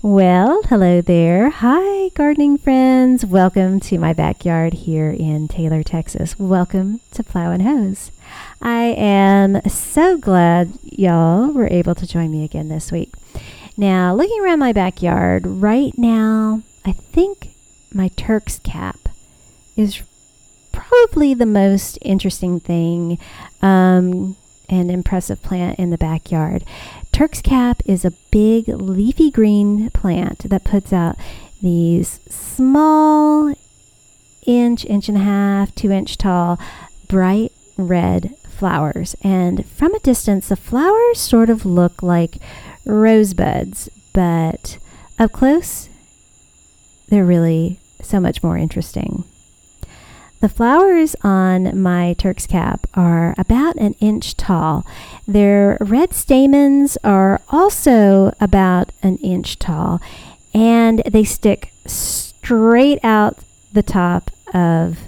Well, hello there. Hi, gardening friends. Welcome to my backyard here in Taylor, Texas. Welcome to Plow and Hose. I am so glad y'all were able to join me again this week. Now, looking around my backyard right now, I think my Turk's cap is probably the most interesting thing um, and impressive plant in the backyard. Turk's cap is a big leafy green plant that puts out these small inch, inch and a half, two inch tall, bright red flowers. And from a distance, the flowers sort of look like rosebuds, but up close, they're really so much more interesting. The flowers on my Turk's cap are about an inch tall. Their red stamens are also about an inch tall, and they stick straight out the top of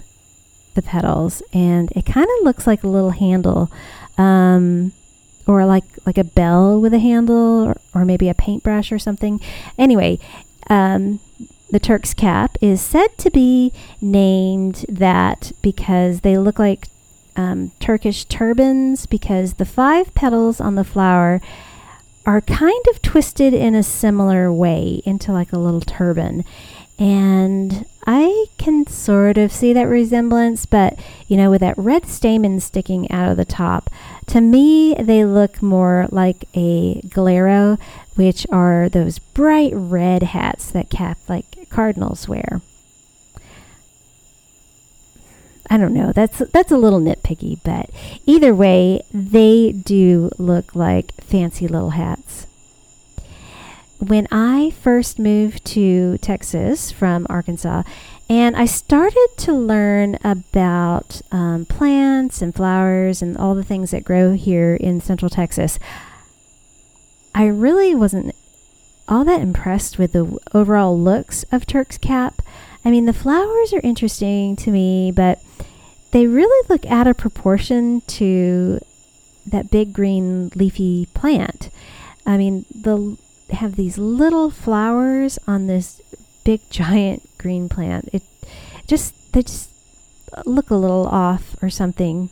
the petals, and it kind of looks like a little handle, um, or like like a bell with a handle, or, or maybe a paintbrush or something. Anyway, um, the Turk's cap is said to be named that because they look like um, Turkish turbans, because the five petals on the flower are kind of twisted in a similar way into like a little turban. And I can sort of see that resemblance, but you know, with that red stamen sticking out of the top, to me, they look more like a galero, which are those bright red hats that Catholic cardinals wear. I don't know. That's that's a little nitpicky, but either way, they do look like fancy little hats when I first moved to Texas from Arkansas, and I started to learn about um, plants and flowers and all the things that grow here in Central Texas, I really wasn't all that impressed with the overall looks of Turk's Cap. I mean, the flowers are interesting to me, but they really look out of proportion to that big green leafy plant. I mean, the have these little flowers on this big giant green plant. It just they just look a little off or something.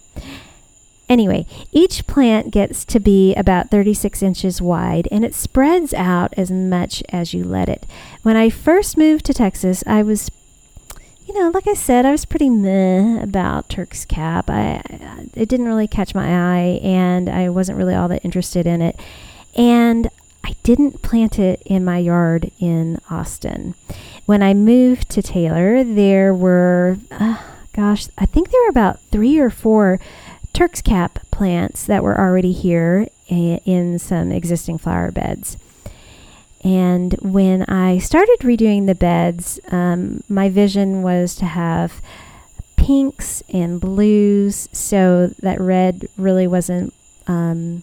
Anyway, each plant gets to be about 36 inches wide and it spreads out as much as you let it. When I first moved to Texas, I was, you know, like I said, I was pretty meh about Turk's cap. I, it didn't really catch my eye and I wasn't really all that interested in it. And I didn't plant it in my yard in Austin. When I moved to Taylor, there were, uh, gosh, I think there were about three or four Turk's cap plants that were already here in some existing flower beds. And when I started redoing the beds, um, my vision was to have pinks and blues so that red really wasn't um,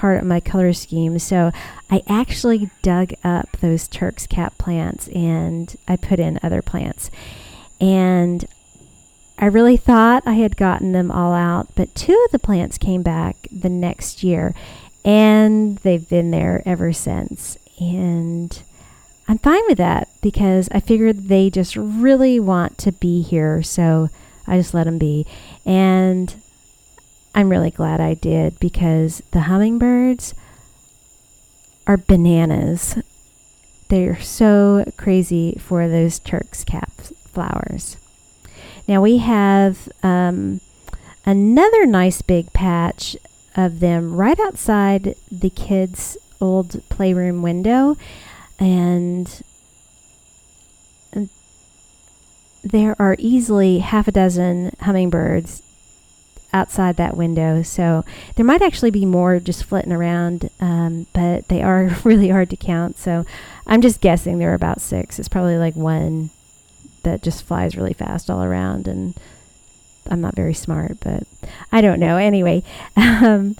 part of my color scheme. So I actually dug up those Turk's cap plants and I put in other plants. And I really thought I had gotten them all out, but two of the plants came back the next year and they've been there ever since. And I'm fine with that because I figured they just really want to be here. So I just let them be. And I'm really glad I did because the hummingbirds are bananas. They're so crazy for those Turk's cap flowers. Now we have um, another nice big patch of them right outside the kids' old playroom window, and there are easily half a dozen hummingbirds outside that window. So there might actually be more just flitting around, um, but they are really hard to count. So I'm just guessing there are about six. It's probably like one that just flies really fast all around and I'm not very smart, but I don't know. Anyway, um,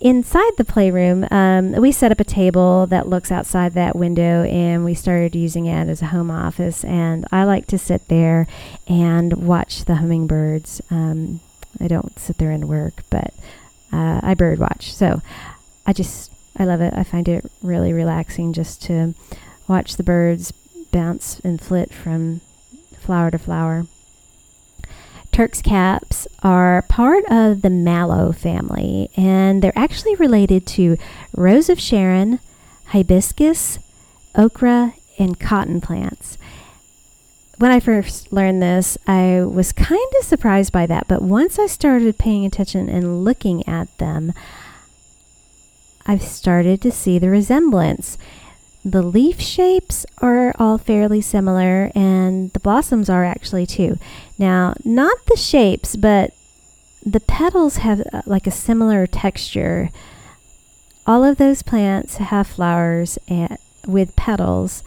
inside the playroom, um, we set up a table that looks outside that window and we started using it as a home office. And I like to sit there and watch the hummingbirds. Um, I don't sit there and work, but uh, I bird watch. So I just, I love it. I find it really relaxing just to watch the birds bounce and flit from flower to flower. Turk's caps are part of the mallow family, and they're actually related to rose of Sharon, hibiscus, okra, and cotton plants. When I first learned this, I was kind of surprised by that, but once I started paying attention and looking at them, I've started to see the resemblance. The leaf shapes are all fairly similar, and the blossoms are actually too. Now, not the shapes, but the petals have uh, like a similar texture. All of those plants have flowers at, with petals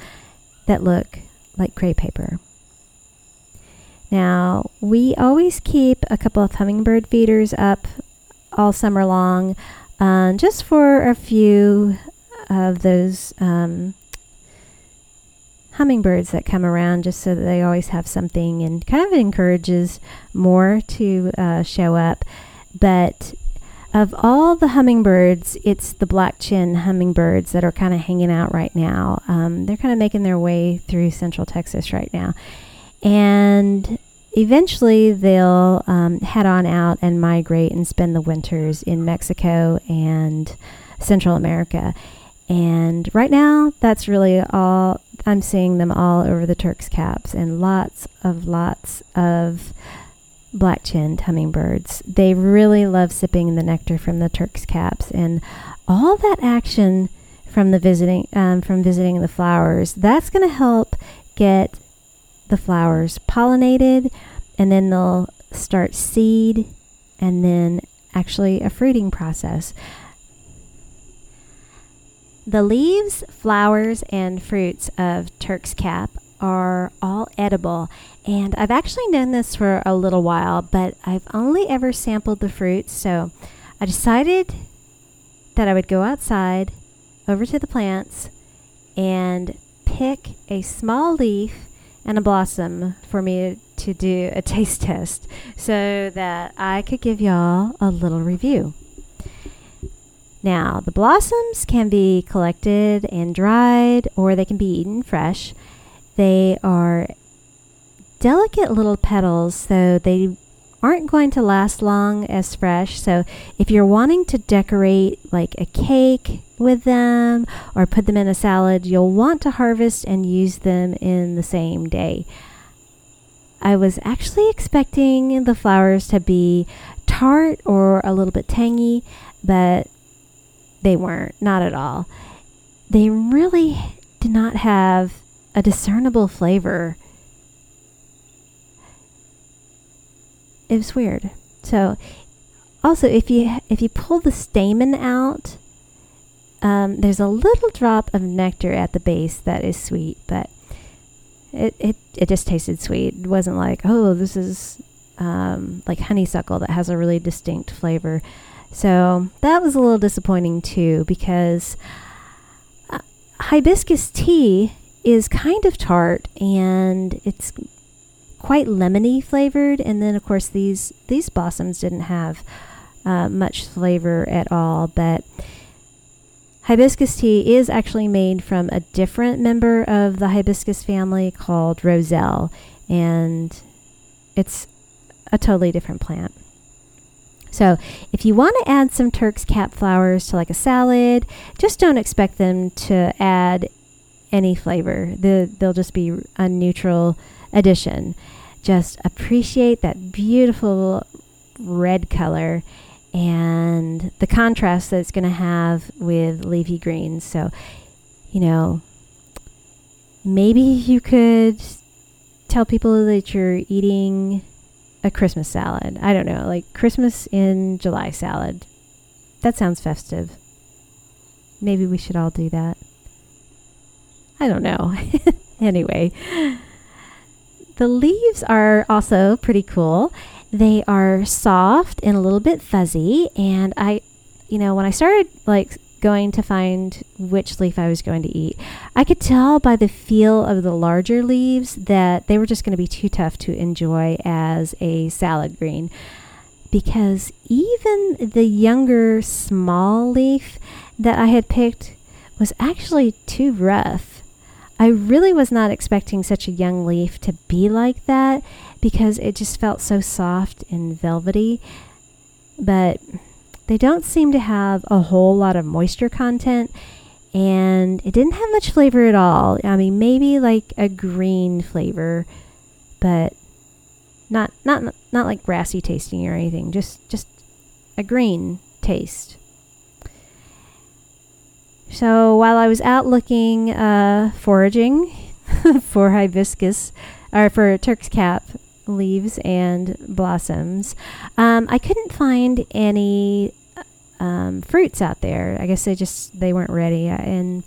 that look like crepe paper. Now, we always keep a couple of hummingbird feeders up all summer long, uh, just for a few of those um, hummingbirds that come around just so that they always have something and kind of encourages more to uh, show up. But of all the hummingbirds, it's the black chin hummingbirds that are kind of hanging out right now. Um, they're kind of making their way through central Texas right now. And eventually they'll um, head on out and migrate and spend the winters in Mexico and Central America. And right now, that's really all I'm seeing them all over the Turk's caps and lots of lots of black chinned hummingbirds. They really love sipping the nectar from the Turk's caps and all that action from the visiting um, from visiting the flowers. That's going to help get the flowers pollinated, and then they'll start seed, and then actually a fruiting process. The leaves, flowers, and fruits of Turk's cap are all edible, and I've actually known this for a little while, but I've only ever sampled the fruits, so I decided that I would go outside over to the plants and pick a small leaf and a blossom for me to do a taste test so that I could give y'all a little review. Now, the blossoms can be collected and dried, or they can be eaten fresh. They are delicate little petals, so they aren't going to last long as fresh. So, if you're wanting to decorate like a cake with them or put them in a salad, you'll want to harvest and use them in the same day. I was actually expecting the flowers to be tart or a little bit tangy, but they weren't, not at all. They really did not have a discernible flavor. It was weird. So, also, if you if you pull the stamen out, um, there's a little drop of nectar at the base that is sweet, but it it, it just tasted sweet. It wasn't like oh this is um, like honeysuckle that has a really distinct flavor. So that was a little disappointing too because uh, hibiscus tea is kind of tart and it's quite lemony flavored. And then, of course, these these blossoms didn't have uh, much flavor at all. But hibiscus tea is actually made from a different member of the hibiscus family called roselle, and it's a totally different plant. So if you want to add some Turk's cap flowers to like a salad, just don't expect them to add any flavor. The, they'll just be a neutral addition. Just appreciate that beautiful red color and the contrast that it's going to have with leafy greens. So, you know, maybe you could tell people that you're eating a Christmas salad. I don't know, like Christmas in July salad. That sounds festive. Maybe we should all do that. I don't know. anyway, the leaves are also pretty cool. They are soft and a little bit fuzzy. And I, you know, when I started like going to find which leaf I was going to eat, I could tell by the feel of the larger leaves that they were just going to be too tough to enjoy as a salad green. Because even the younger small leaf that I had picked was actually too rough. I really was not expecting such a young leaf to be like that because it just felt so soft and velvety. But they don't seem to have a whole lot of moisture content and it didn't have much flavor at all. I mean, maybe like a green flavor, but not not not like grassy tasting or anything. Just just a green taste. So while I was out looking, uh, foraging for hibiscus, or for Turk's cap leaves and blossoms, um, I couldn't find any um, fruits out there. I guess they just they weren't ready, uh, and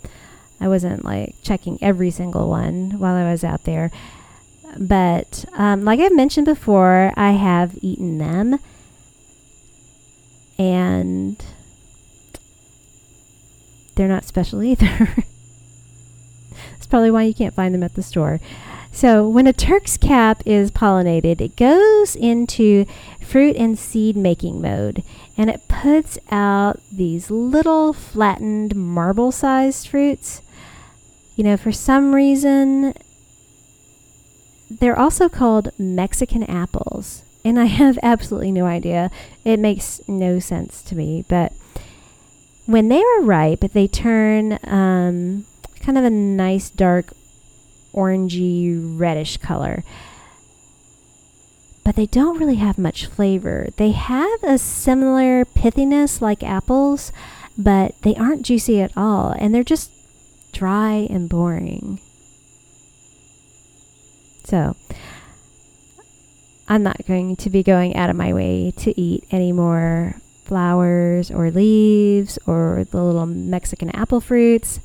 I wasn't like checking every single one while I was out there. But um, like I've mentioned before, I have eaten them, and they're not special either. That's probably why you can't find them at the store. So, when a Turk's cap is pollinated, it goes into fruit and seed making mode and it puts out these little flattened marble sized fruits. You know, for some reason, they're also called Mexican apples. And I have absolutely no idea. It makes no sense to me, but when they are ripe, they turn um, kind of a nice dark orangey reddish color. But they don't really have much flavor. They have a similar pithiness like apples, but they aren't juicy at all, and they're just dry and boring. So, I'm not going to be going out of my way to eat any more flowers or leaves or the little Mexican apple fruits.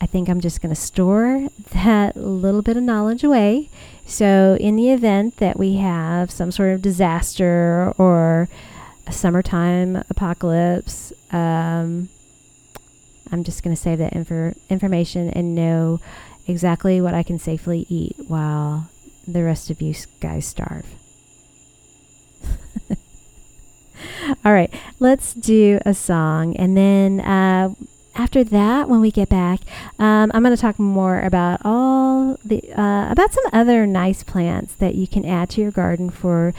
I think I'm just going to store that little bit of knowledge away. So, in the event that we have some sort of disaster or a summertime apocalypse, um, I'm just going to save that infor- information and know exactly what I can safely eat while the rest of you guys starve. All right, let's do a song. And then uh, after that, when we get back, um, I'm going to talk more about all the, uh, about some other nice plants that you can add to your garden for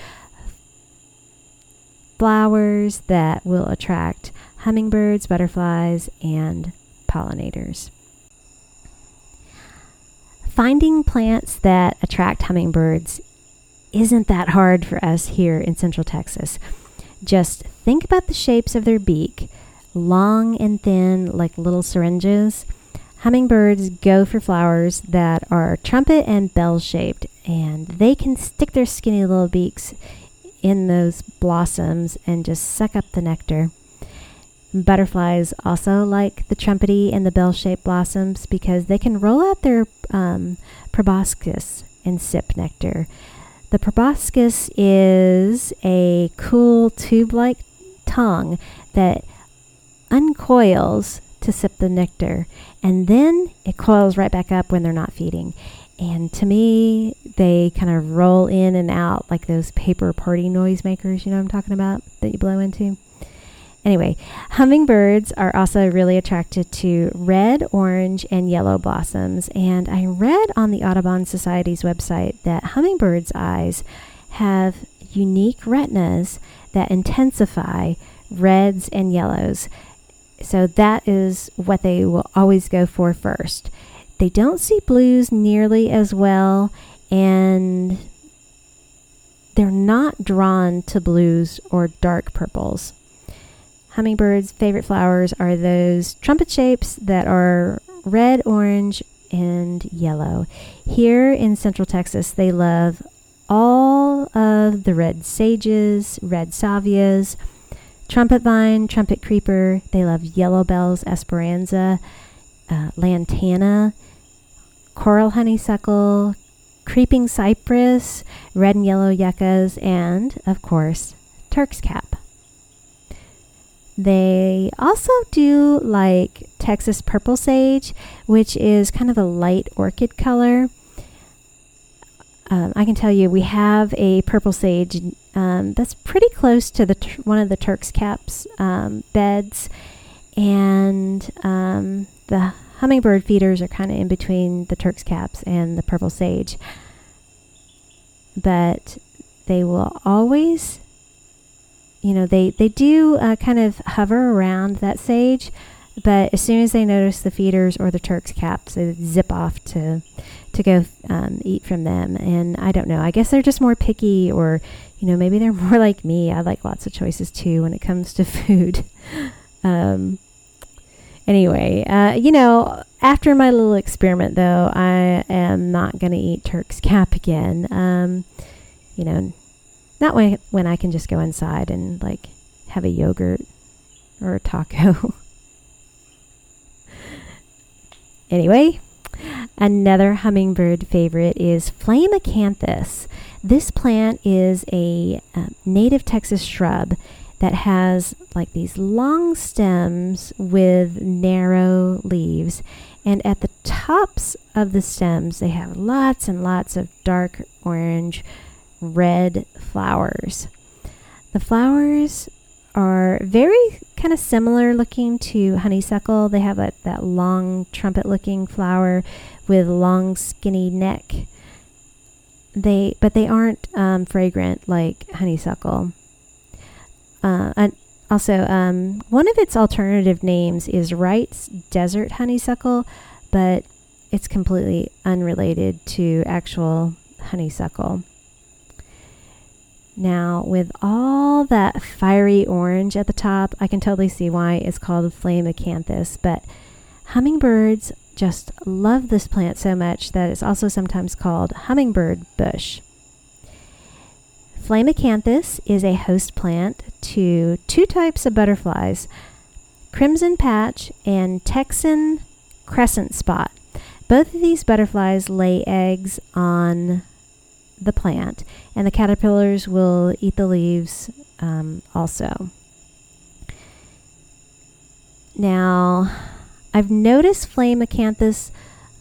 flowers that will attract hummingbirds, butterflies, and pollinators. Finding plants that attract hummingbirds isn't that hard for us here in Central Texas. Just think about the shapes of their beak, long and thin like little syringes. Hummingbirds go for flowers that are trumpet and bell shaped, and they can stick their skinny little beaks in those blossoms and just suck up the nectar. Butterflies also like the trumpety and the bell shaped blossoms because they can roll out their um, proboscis and sip nectar. The proboscis is a cool tube like tongue that uncoils to sip the nectar and then it coils right back up when they're not feeding. And to me, they kind of roll in and out like those paper party noisemakers, you know what I'm talking about, that you blow into. Anyway, hummingbirds are also really attracted to red, orange, and yellow blossoms. And I read on the Audubon Society's website that hummingbirds' eyes have unique retinas that intensify reds and yellows. So that is what they will always go for first. They don't see blues nearly as well, and they're not drawn to blues or dark purples. Hummingbirds' favorite flowers are those trumpet shapes that are red, orange, and yellow. Here in Central Texas, they love all of the red sages, red salvias, trumpet vine, trumpet creeper. They love yellow bells, esperanza, uh, lantana, coral honeysuckle, creeping cypress, red and yellow yuccas, and, of course, Turk's cap. They also do like Texas purple sage, which is kind of a light orchid color. Um, I can tell you we have a purple sage um, that's pretty close to the one of the Turk's caps um, beds, and um, the hummingbird feeders are kind of in between the Turk's caps and the purple sage. But they will always you know, they, they do uh, kind of hover around that sage, but as soon as they notice the feeders or the Turk's caps, they zip off to to go um, eat from them. And I don't know. I guess they're just more picky, or you know, maybe they're more like me. I like lots of choices too when it comes to food. um, anyway, uh, you know, after my little experiment, though, I am not going to eat Turk's cap again. Um, you know, not when when I can just go inside and like have a yogurt or a taco. anyway, another hummingbird favorite is flame acanthus. This plant is a uh, native Texas shrub that has like these long stems with narrow leaves. And at the tops of the stems, they have lots and lots of dark orange red flowers. The flowers are very kind of similar looking to honeysuckle. They have a, that long trumpet looking flower with long skinny neck. They but they aren't um, fragrant like honeysuckle. Uh, and also, um, one of its alternative names is Wright's Desert Honeysuckle, but it's completely unrelated to actual honeysuckle. Now, with all that fiery orange at the top, I can totally see why it's called flame acanthus, but hummingbirds just love this plant so much that it's also sometimes called hummingbird bush. Flame acanthus is a host plant to two types of butterflies, crimson patch and Texan crescent spot. Both of these butterflies lay eggs on the plant, and the caterpillars will eat the leaves um, also. Now, I've noticed flame acanthus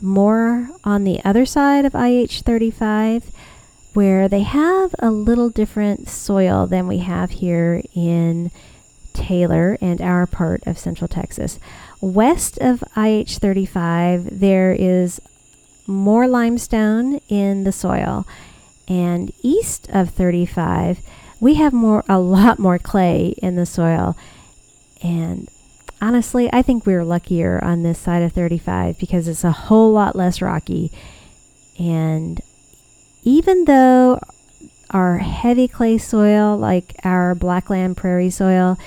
more on the other side of IH 35 where they have a little different soil than we have here in Taylor and our part of Central Texas. West of IH 35, there is more limestone in the soil, and east of 35, we have more a lot more clay in the soil. And honestly, I think we're luckier on this side of 35 because it's a whole lot less rocky. And even though our heavy clay soil, like our blackland prairie soil,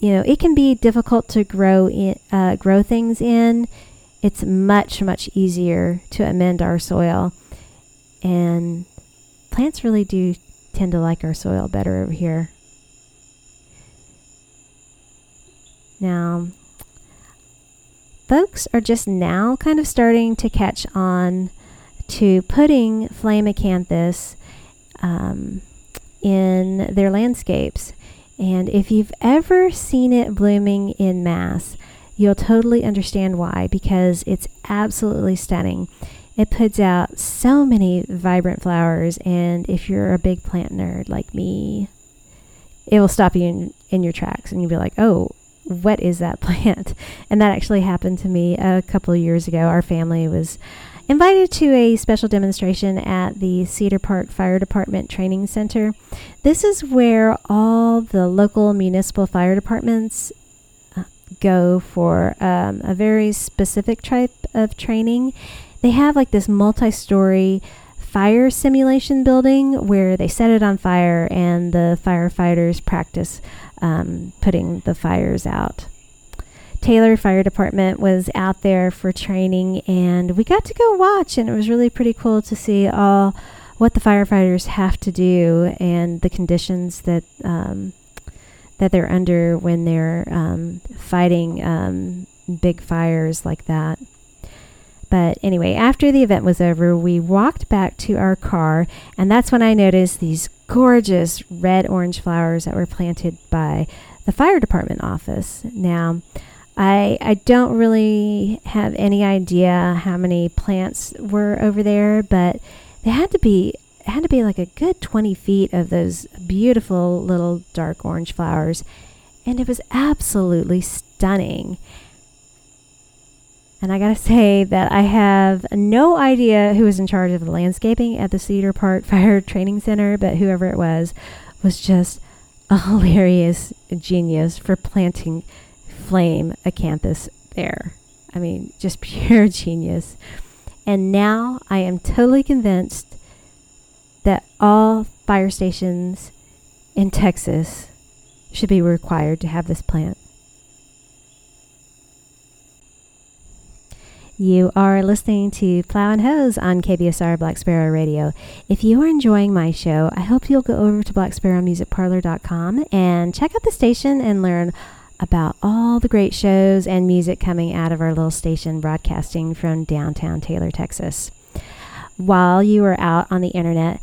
you know, it can be difficult to grow in, uh, grow things in. It's much much easier to amend our soil. And plants really do tend to like our soil better over here. Now, folks are just now kind of starting to catch on to putting flame acanthus um, in their landscapes. And if you've ever seen it blooming in mass, you'll totally understand why because it's absolutely stunning. It puts out so many vibrant flowers, and if you're a big plant nerd like me, it will stop you in, in your tracks and you'll be like, oh, what is that plant? And that actually happened to me a couple of years ago. Our family was invited to a special demonstration at the Cedar Park Fire Department Training Center. This is where all the local municipal fire departments uh, go for um, a very specific type of training they have like this multi story fire simulation building where they set it on fire and the firefighters practice um, putting the fires out. Taylor Fire Department was out there for training and we got to go watch and it was really pretty cool to see all what the firefighters have to do and the conditions that um, that they're under when they're um, fighting um, big fires like that. But anyway, after the event was over, we walked back to our car, and that's when I noticed these gorgeous red orange flowers that were planted by the fire department office. Now, I I don't really have any idea how many plants were over there, but they had to be had to be like a good 20 feet of those beautiful little dark orange flowers, and it was absolutely stunning. And I gotta say that I have no idea who was in charge of the landscaping at the Cedar Park Fire Training Center, but whoever it was was just a hilarious genius for planting flame acanthus there. I mean, just pure genius. And now I am totally convinced that all fire stations in Texas should be required to have this plant. You are listening to Plow and Hose on KBSR Black Sparrow Radio. If you are enjoying my show, I hope you'll go over to blacksparrowmusicparlor.com and check out the station and learn about all the great shows and music coming out of our little station broadcasting from downtown Taylor, Texas. While you are out on the internet,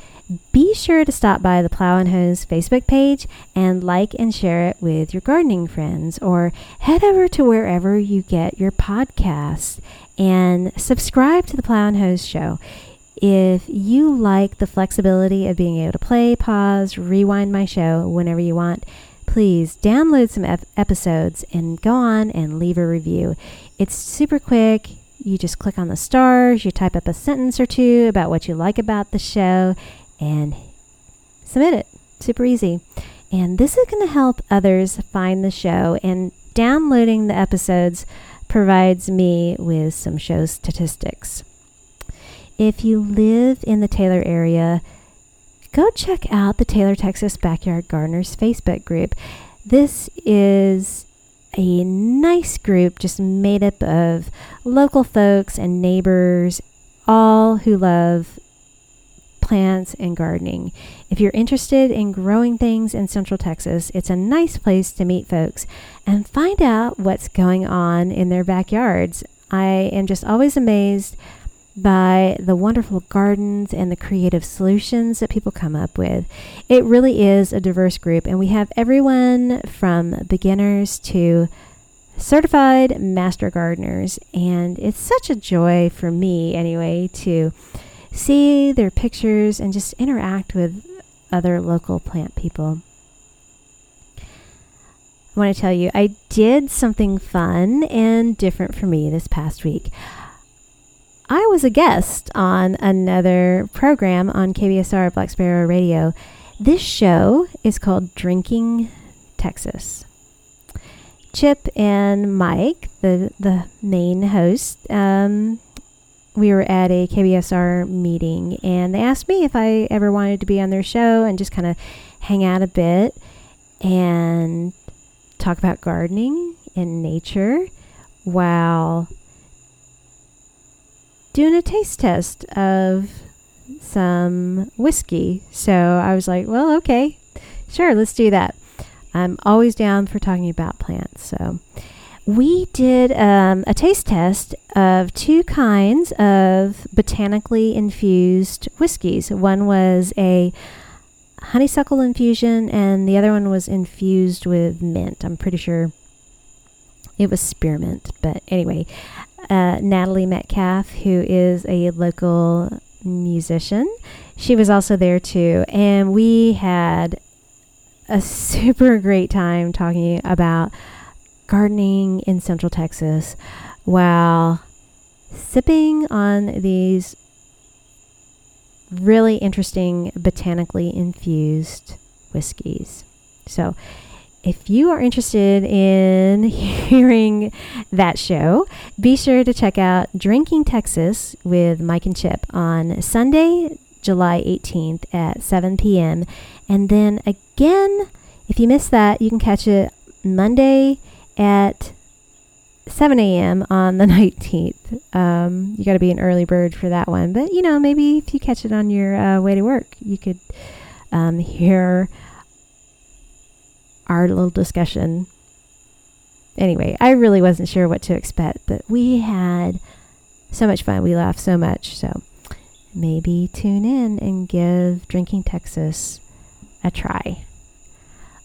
be sure to stop by the Plow and Hose Facebook page and like and share it with your gardening friends, or head over to wherever you get your podcasts and subscribe to the Plow and Hose show. If you like the flexibility of being able to play, pause, rewind my show whenever you want, please download some ep- episodes and go on and leave a review. It's super quick. You just click on the stars, you type up a sentence or two about what you like about the show, and submit it. Super easy. And this is going to help others find the show, and downloading the episodes provides me with some show statistics. If you live in the Taylor area, go check out the Taylor, Texas Backyard Gardeners Facebook group. This is a nice group just made up of local folks and neighbors, all who love plants and gardening. If you're interested in growing things in Central Texas, it's a nice place to meet folks and find out what's going on in their backyards. I am just always amazed by the wonderful gardens and the creative solutions that people come up with. It really is a diverse group, and we have everyone from beginners to certified master gardeners. And it's such a joy for me, anyway, to see their pictures and just interact with other local plant people. I want to tell you, I did something fun and different for me this past week. I was a guest on another program on KBSR Black Sparrow Radio. This show is called Drinking Texas. Chip and Mike, the the main host, um, we were at a KBSR meeting and they asked me if I ever wanted to be on their show and just kind of hang out a bit and talk about gardening and nature while doing a taste test of some whiskey. So I was like, well, okay, sure, let's do that. I'm always down for talking about plants. So we did um, a taste test of two kinds of botanically infused whiskeys. One was a honeysuckle infusion, and the other one was infused with mint. I'm pretty sure it was spearmint, but anyway, uh, Natalie Metcalf, who is a local musician, she was also there too, and we had a super great time talking about gardening in central Texas while sipping on these really interesting botanically infused whiskeys. So, if you are interested in hearing that show, be sure to check out Drinking Texas with Mike and Chip on Sunday, July 18th at 7 p.m. And then again, if you miss that, you can catch it Monday at 7 a.m. on the 19th. Um, you got to be an early bird for that one. But, you know, maybe if you catch it on your uh, way to work, you could um, hear our little discussion. Anyway, I really wasn't sure what to expect, but we had so much fun. We laughed so much. So maybe tune in and give Drinking Texas a try.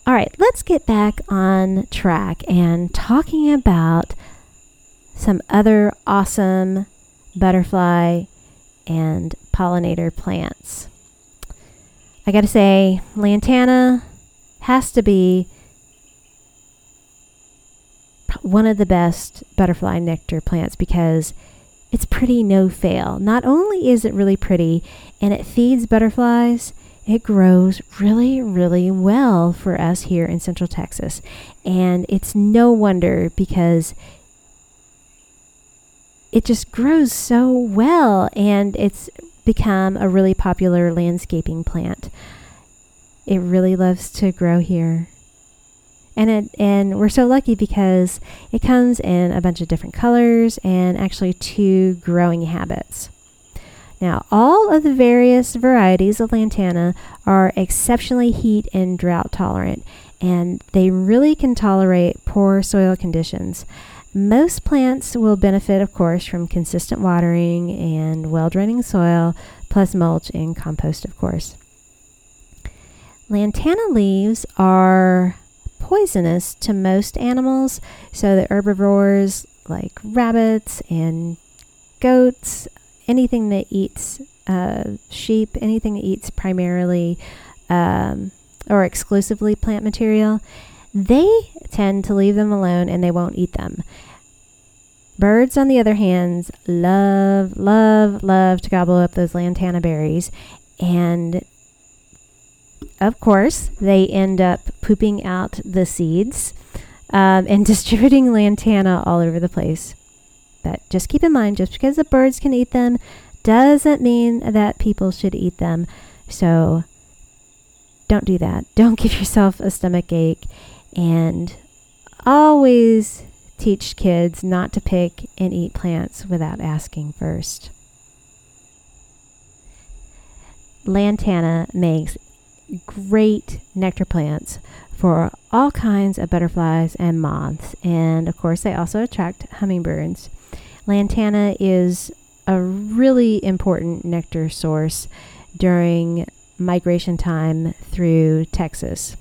All right, let's get back on track and talking about some other awesome butterfly and pollinator plants. I got to say, lantana has to be one of the best butterfly nectar plants because it's pretty no fail. Not only is it really pretty and it feeds butterflies, it grows really, really well for us here in Central Texas. And it's no wonder because it just grows so well and it's become a really popular landscaping plant. It really loves to grow here. And it and we're so lucky because it comes in a bunch of different colors and actually two growing habits. Now, all of the various varieties of lantana are exceptionally heat and drought tolerant, and they really can tolerate poor soil conditions. Most plants will benefit, of course, from consistent watering and well draining soil, plus mulch and compost, of course. Lantana leaves are poisonous to most animals, so the herbivores like rabbits and goats anything that eats uh, sheep, anything that eats primarily um, or exclusively plant material, they tend to leave them alone and they won't eat them. Birds, on the other hand, love, love, love to gobble up those lantana berries. And of course, they end up pooping out the seeds um, and distributing lantana all over the place. But just keep in mind, just because the birds can eat them doesn't mean that people should eat them. So don't do that. Don't give yourself a stomach ache. And always teach kids not to pick and eat plants without asking first. Lantana makes great nectar plants for all kinds of butterflies and moths. And of course, they also attract hummingbirds. Lantana is a really important nectar source during migration time through Texas.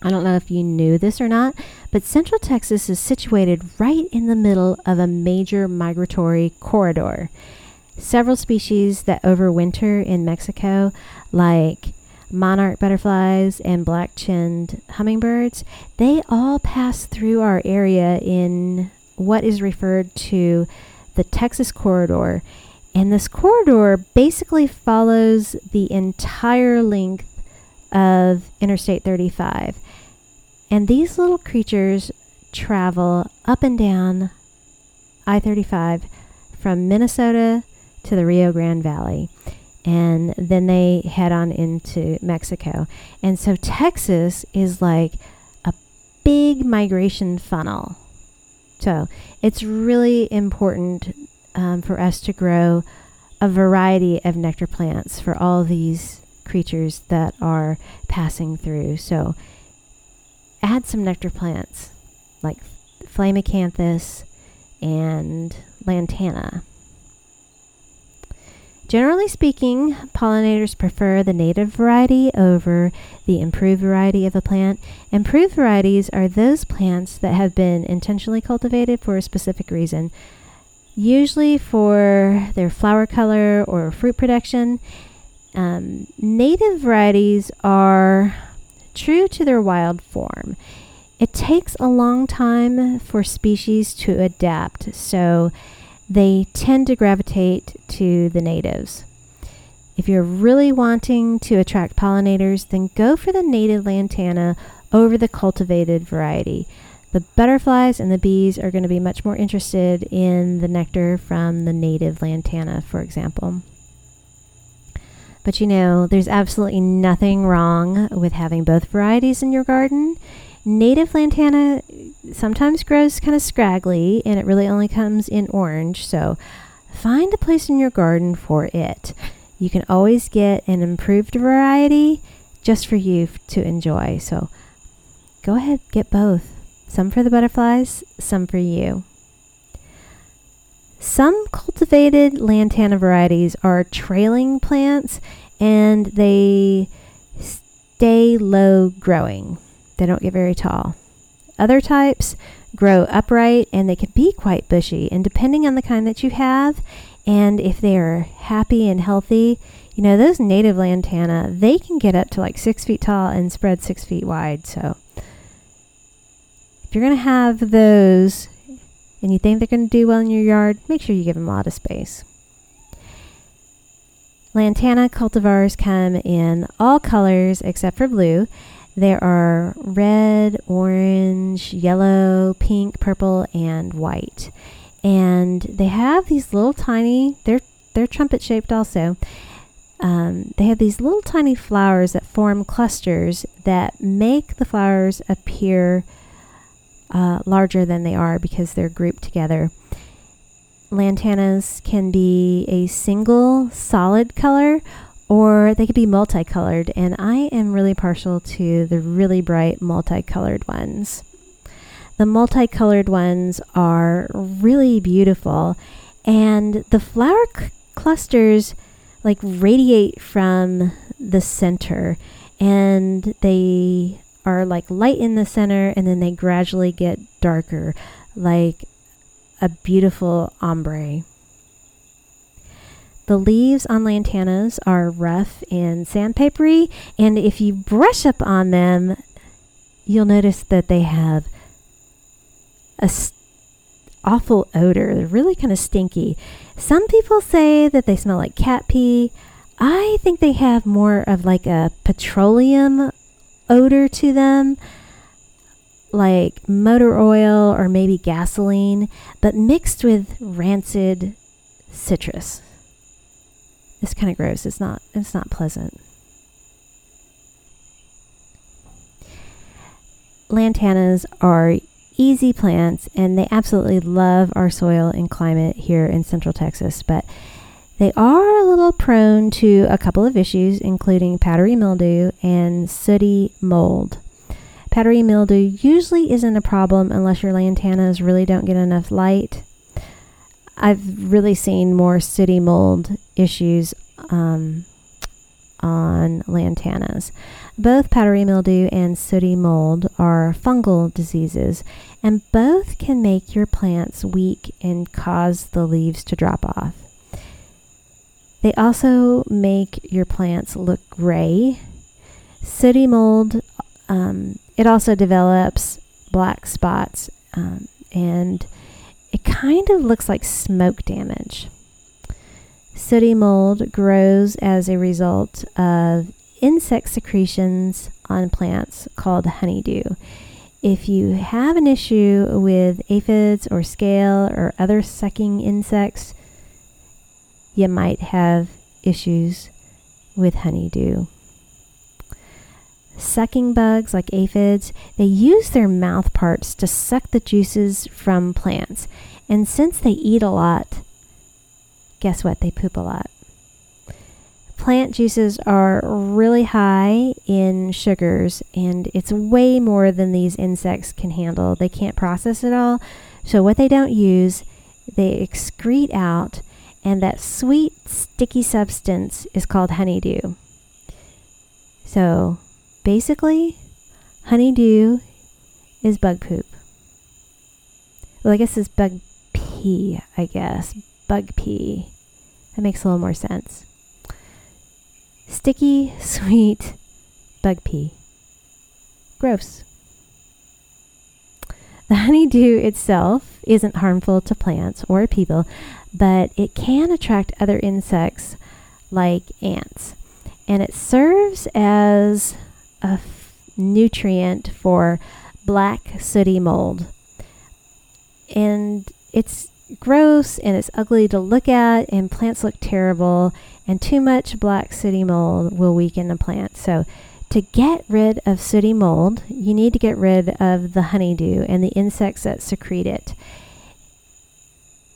I don't know if you knew this or not, but Central Texas is situated right in the middle of a major migratory corridor. Several species that overwinter in Mexico, like monarch butterflies and black chinned hummingbirds, they all pass through our area in what is referred to the Texas corridor. And this corridor basically follows the entire length of Interstate 35. And these little creatures travel up and down I 35 from Minnesota to the Rio Grande Valley. And then they head on into Mexico. And so Texas is like a big migration funnel so it's really important um, for us to grow a variety of nectar plants for all these creatures that are passing through. So add some nectar plants like Flame acanthus and Lantana. Generally speaking, pollinators prefer the native variety over the improved variety of a plant. Improved varieties are those plants that have been intentionally cultivated for a specific reason, usually for their flower color or fruit production. Um, native varieties are true to their wild form. It takes a long time for species to adapt, so they tend to gravitate to the natives. If you're really wanting to attract pollinators, then go for the native lantana over the cultivated variety. The butterflies and the bees are going to be much more interested in the nectar from the native lantana, for example. But you know, there's absolutely nothing wrong with having both varieties in your garden. Native lantana sometimes grows kind of scraggly and it really only comes in orange. So find a place in your garden for it. You can always get an improved variety just for you to enjoy. So go ahead, get both. Some for the butterflies, some for you. Some cultivated lantana varieties are trailing plants and they stay low growing. They don't get very tall. Other types grow upright and they can be quite bushy. And depending on the kind that you have, and if they are happy and healthy, you know, those native lantana, they can get up to like six feet tall and spread six feet wide. So if you're going to have those and you think they're going to do well in your yard, make sure you give them a lot of space. Lantana cultivars come in all colors except for blue. There are red, orange, yellow, pink, purple, and white. And they have these little tiny, they're, they're trumpet shaped also. Um, they have these little tiny flowers that form clusters that make the flowers appear uh, larger than they are because they're grouped together. Lantanas can be a single solid color or they could be multicolored, and I am really partial to the really bright multicolored ones. The multicolored ones are really beautiful, and the flower c- clusters like radiate from the center, and they are like light in the center, and then they gradually get darker, like a beautiful ombre. The leaves on lantanas are rough and sandpapery, and if you brush up on them, you'll notice that they have a st- awful odor. They're really kind of stinky. Some people say that they smell like cat pee. I think they have more of like a petroleum odor to them, like motor oil or maybe gasoline, but mixed with rancid citrus. It's kind of gross. It's not it's not pleasant. Lantanas are easy plants and they absolutely love our soil and climate here in central Texas, but they are a little prone to a couple of issues, including powdery mildew and sooty mold. Powdery mildew usually isn't a problem unless your lantanas really don't get enough light I've really seen more sooty mold issues um, on lantanas. Both powdery mildew and sooty mold are fungal diseases, and both can make your plants weak and cause the leaves to drop off. They also make your plants look gray. Sooty mold, um, it also develops black spots um, and it kind of looks like smoke damage. Sooty mold grows as a result of insect secretions on plants called honeydew. If you have an issue with aphids or scale or other sucking insects, you might have issues with honeydew. Sucking bugs like aphids, they use their mouth parts to suck the juices from plants. And since they eat a lot, guess what? They poop a lot. Plant juices are really high in sugars, and it's way more than these insects can handle. They can't process it all. So, what they don't use, they excrete out, and that sweet, sticky substance is called honeydew. So, basically, honeydew is bug poop. Well, I guess it's bug pee, I guess. Bug pee. That makes a little more sense. Sticky, sweet bug pee. Gross. The honeydew itself isn't harmful to plants or people, but it can attract other insects like ants. And it serves as nutrient for black sooty mold. And it's gross and it's ugly to look at, and plants look terrible. And too much black sooty mold will weaken a plant. So To get rid of sooty mold, you need to get rid of the honeydew and the insects that secrete it.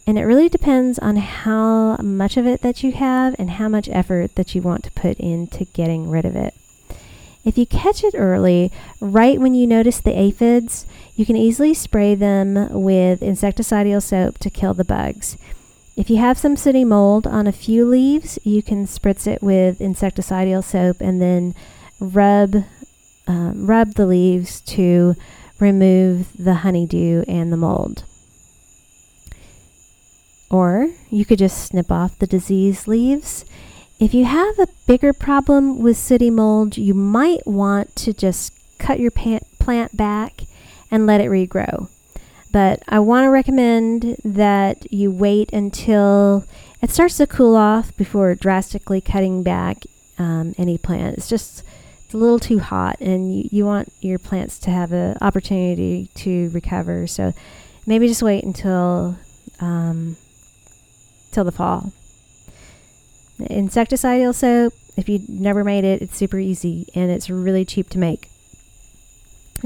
And it really depends on how much of it that you have and how much effort that you want to put into getting rid of it. If you catch it early, right when you notice the aphids, you can easily spray them with insecticidal soap to kill the bugs. If you have some sooty mold on a few leaves, you can spritz it with insecticidal soap and then rub um, rub the leaves to remove the honeydew and the mold. Or you could just snip off the diseased leaves if you have a bigger problem with sooty mold, you might want to just cut your plant back and let it regrow. But I want to recommend that you wait until it starts to cool off before drastically cutting back um, any plant. It's just it's a little too hot, and you, you want your plants to have an opportunity to recover. So maybe just wait until um, till the fall. Insecticidal soap, if you've never made it, it's super easy and it's really cheap to make.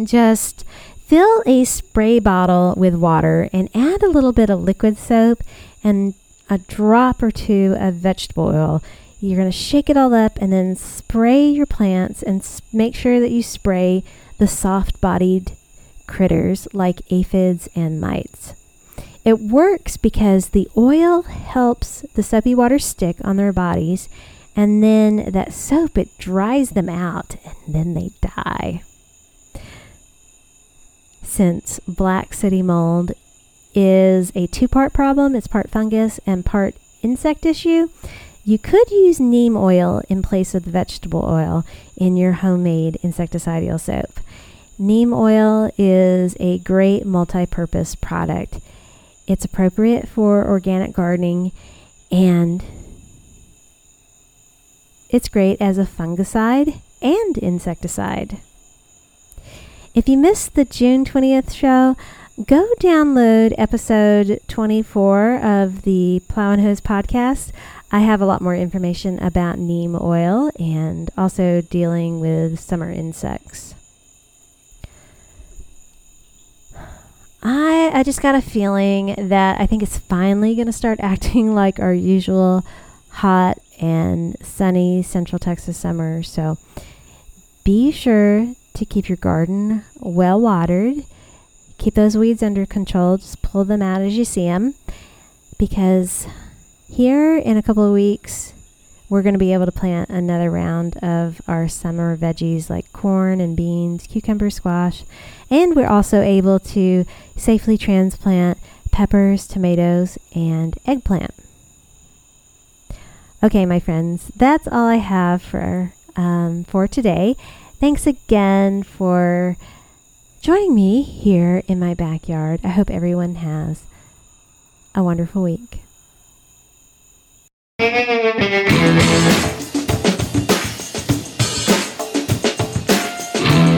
Just fill a spray bottle with water and add a little bit of liquid soap and a drop or two of vegetable oil. You're going to shake it all up and then spray your plants and make sure that you spray the soft bodied critters like aphids and mites. It works because the oil helps the soapy water stick on their bodies, and then that soap it dries them out, and then they die. Since black sooty mold is a two part problem, it's part fungus and part insect issue. You could use neem oil in place of the vegetable oil in your homemade insecticidal soap. Neem oil is a great multi purpose product. It's appropriate for organic gardening and it's great as a fungicide and insecticide. If you missed the June 20th show, go download episode 24 of the Plow and Hose podcast. I have a lot more information about neem oil and also dealing with summer insects. I, I just got a feeling that I think it's finally going to start acting like our usual hot and sunny Central Texas summer. So be sure to keep your garden well watered. Keep those weeds under control. Just pull them out as you see them. Because here in a couple of weeks, we're going to be able to plant another round of our summer veggies like corn and beans, cucumber, squash, and we're also able to safely transplant peppers, tomatoes, and eggplant. Okay, my friends, that's all I have for um, for today. Thanks again for joining me here in my backyard. I hope everyone has a wonderful week.